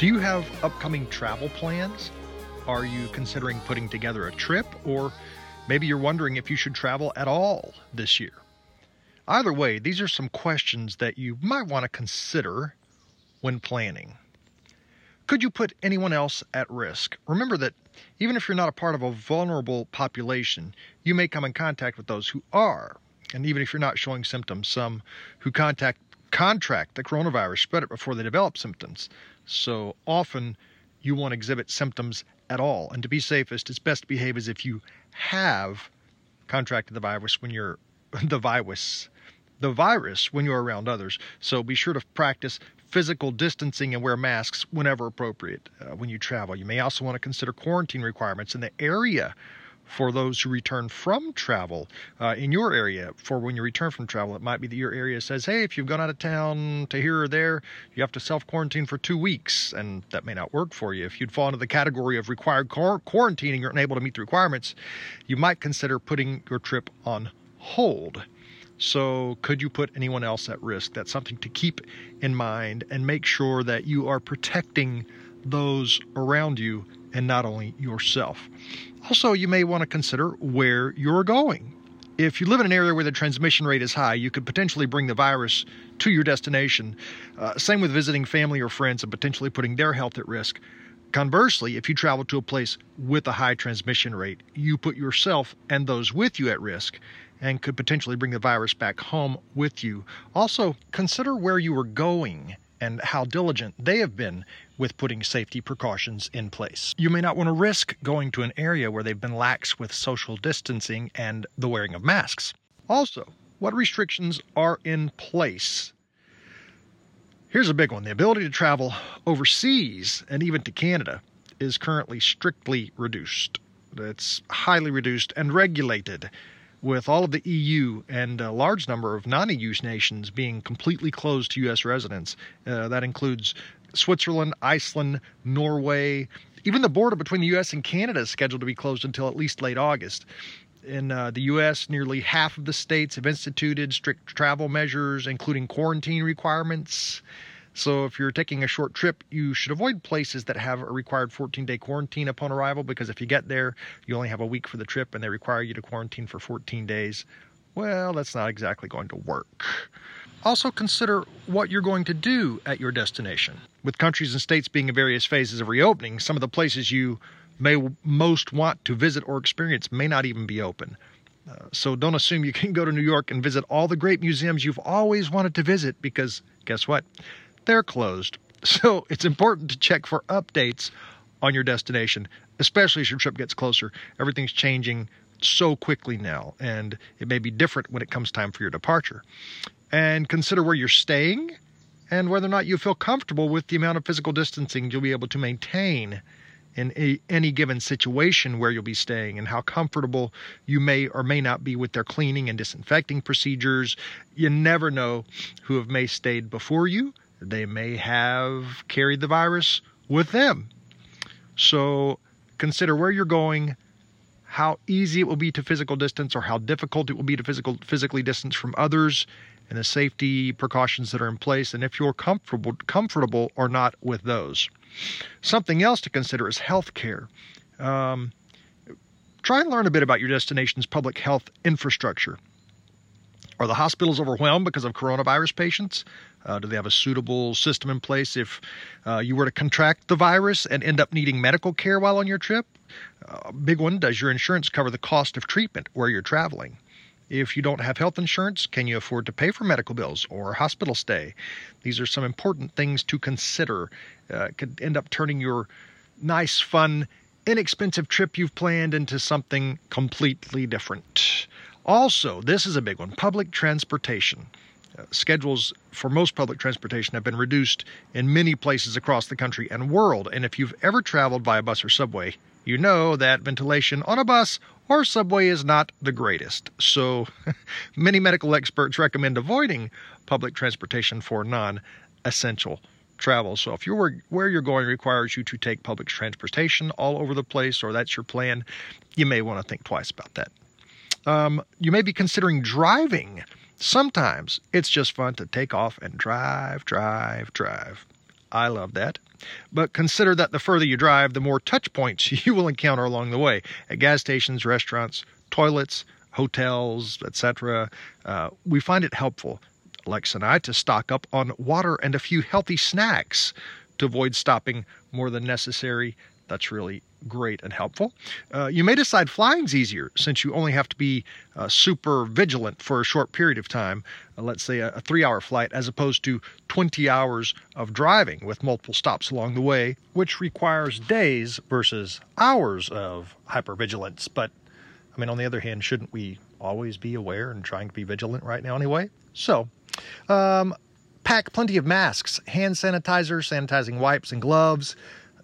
Do you have upcoming travel plans? Are you considering putting together a trip? Or maybe you're wondering if you should travel at all this year? Either way, these are some questions that you might want to consider when planning. Could you put anyone else at risk? Remember that even if you're not a part of a vulnerable population, you may come in contact with those who are. And even if you're not showing symptoms, some who contact contract the coronavirus spread it before they develop symptoms. So often you won't exhibit symptoms at all. And to be safest, it's best to behave as if you have contracted the virus when you're the virus the virus when you're around others. So be sure to practice physical distancing and wear masks whenever appropriate uh, when you travel. You may also want to consider quarantine requirements in the area for those who return from travel uh, in your area. For when you return from travel, it might be that your area says, hey, if you've gone out of town to here or there, you have to self quarantine for two weeks, and that may not work for you. If you'd fall into the category of required quarantine and you're unable to meet the requirements, you might consider putting your trip on hold. So, could you put anyone else at risk? That's something to keep in mind and make sure that you are protecting those around you and not only yourself. Also, you may want to consider where you're going. If you live in an area where the transmission rate is high, you could potentially bring the virus to your destination. Uh, same with visiting family or friends and potentially putting their health at risk. Conversely, if you travel to a place with a high transmission rate, you put yourself and those with you at risk and could potentially bring the virus back home with you. Also, consider where you are going and how diligent they have been with putting safety precautions in place. You may not want to risk going to an area where they've been lax with social distancing and the wearing of masks. Also, what restrictions are in place? Here's a big one the ability to travel overseas and even to Canada is currently strictly reduced. It's highly reduced and regulated with all of the EU and a large number of non EU nations being completely closed to U.S. residents. Uh, that includes Switzerland, Iceland, Norway. Even the border between the U.S. and Canada is scheduled to be closed until at least late August. In uh, the U.S., nearly half of the states have instituted strict travel measures, including quarantine requirements. So if you're taking a short trip, you should avoid places that have a required 14 day quarantine upon arrival because if you get there, you only have a week for the trip and they require you to quarantine for 14 days. Well, that's not exactly going to work. Also, consider what you're going to do at your destination. With countries and states being in various phases of reopening, some of the places you may most want to visit or experience may not even be open. Uh, so don't assume you can go to New York and visit all the great museums you've always wanted to visit because guess what? They're closed. So it's important to check for updates on your destination, especially as your trip gets closer. Everything's changing so quickly now, and it may be different when it comes time for your departure. And consider where you're staying and whether or not you feel comfortable with the amount of physical distancing you'll be able to maintain in a, any given situation where you'll be staying and how comfortable you may or may not be with their cleaning and disinfecting procedures. You never know who have may stayed before you they may have carried the virus with them. So consider where you're going, how easy it will be to physical distance or how difficult it will be to physical physically distance from others and the safety precautions that are in place and if you're comfortable comfortable or not with those. Something else to consider is health care. Um, try and learn a bit about your destination's public health infrastructure. Are the hospitals overwhelmed because of coronavirus patients? Uh, do they have a suitable system in place if uh, you were to contract the virus and end up needing medical care while on your trip? Uh, big one Does your insurance cover the cost of treatment where you're traveling? If you don't have health insurance, can you afford to pay for medical bills or hospital stay? These are some important things to consider. Uh, could end up turning your nice, fun, inexpensive trip you've planned into something completely different. Also, this is a big one public transportation. Uh, schedules for most public transportation have been reduced in many places across the country and world. And if you've ever traveled by a bus or subway, you know that ventilation on a bus or subway is not the greatest. So many medical experts recommend avoiding public transportation for non essential travel. So if you're where you're going requires you to take public transportation all over the place, or that's your plan, you may want to think twice about that. Um, you may be considering driving. Sometimes it's just fun to take off and drive, drive, drive. I love that. But consider that the further you drive, the more touch points you will encounter along the way at gas stations, restaurants, toilets, hotels, etc. Uh, we find it helpful Lex and I to stock up on water and a few healthy snacks to avoid stopping more than necessary. That's really great and helpful. Uh, you may decide flying's easier since you only have to be uh, super vigilant for a short period of time, uh, let's say a, a three hour flight, as opposed to 20 hours of driving with multiple stops along the way, which requires days versus hours of hypervigilance. But I mean, on the other hand, shouldn't we always be aware and trying to be vigilant right now anyway? So, um, pack plenty of masks, hand sanitizer, sanitizing wipes, and gloves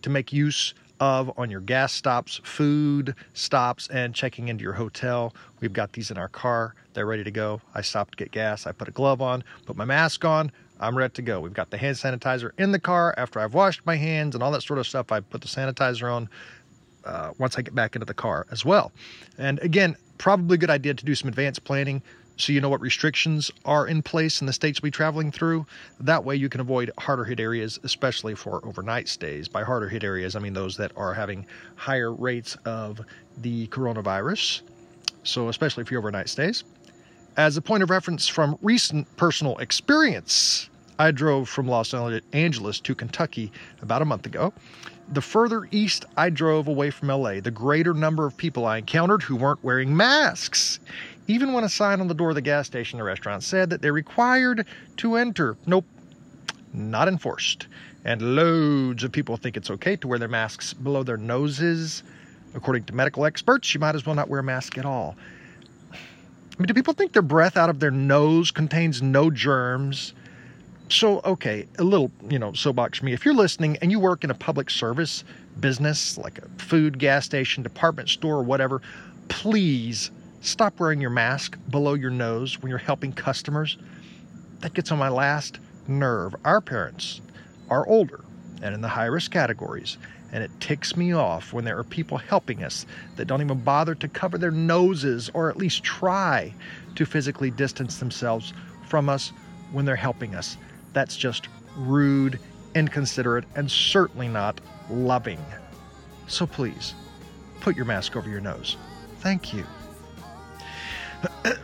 to make use of on your gas stops, food stops, and checking into your hotel. We've got these in our car. They're ready to go. I stopped to get gas. I put a glove on, put my mask on. I'm ready to go. We've got the hand sanitizer in the car. After I've washed my hands and all that sort of stuff, I put the sanitizer on uh, once I get back into the car as well. And again, probably a good idea to do some advanced planning so you know what restrictions are in place in the states we'll be traveling through. That way you can avoid harder hit areas, especially for overnight stays. By harder hit areas, I mean those that are having higher rates of the coronavirus. So, especially for overnight stays. As a point of reference from recent personal experience, I drove from Los Angeles to Kentucky about a month ago. The further east I drove away from LA, the greater number of people I encountered who weren't wearing masks even when a sign on the door of the gas station or restaurant said that they're required to enter. Nope, not enforced. And loads of people think it's okay to wear their masks below their noses. According to medical experts, you might as well not wear a mask at all. I mean, do people think their breath out of their nose contains no germs? So, okay, a little, you know, soapbox me. If you're listening and you work in a public service business, like a food, gas station, department store, or whatever, please Stop wearing your mask below your nose when you're helping customers. That gets on my last nerve. Our parents are older and in the high risk categories, and it ticks me off when there are people helping us that don't even bother to cover their noses or at least try to physically distance themselves from us when they're helping us. That's just rude, inconsiderate, and certainly not loving. So please, put your mask over your nose. Thank you.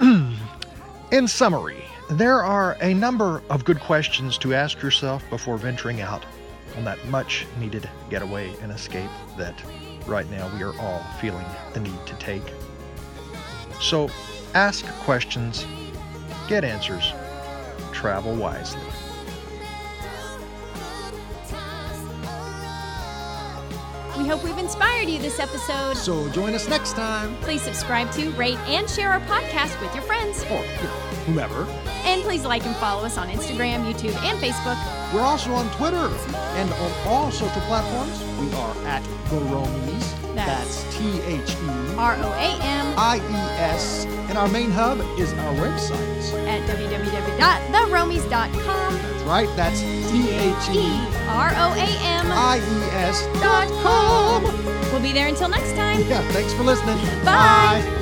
In summary, there are a number of good questions to ask yourself before venturing out on that much needed getaway and escape that right now we are all feeling the need to take. So ask questions, get answers, travel wisely. Hope we've inspired you this episode. So join us next time. Please subscribe to, rate, and share our podcast with your friends. Or, you know, whomever. And please like and follow us on Instagram, YouTube, and Facebook. We're also on Twitter and on all social platforms. We are at The ROAMies. That's T H E R O A M I E S. And our main hub is our website. at www.theroamies.com. Right, that's T H E E R O A M I E S dot com. We'll be there until next time. Yeah, thanks for listening. Bye.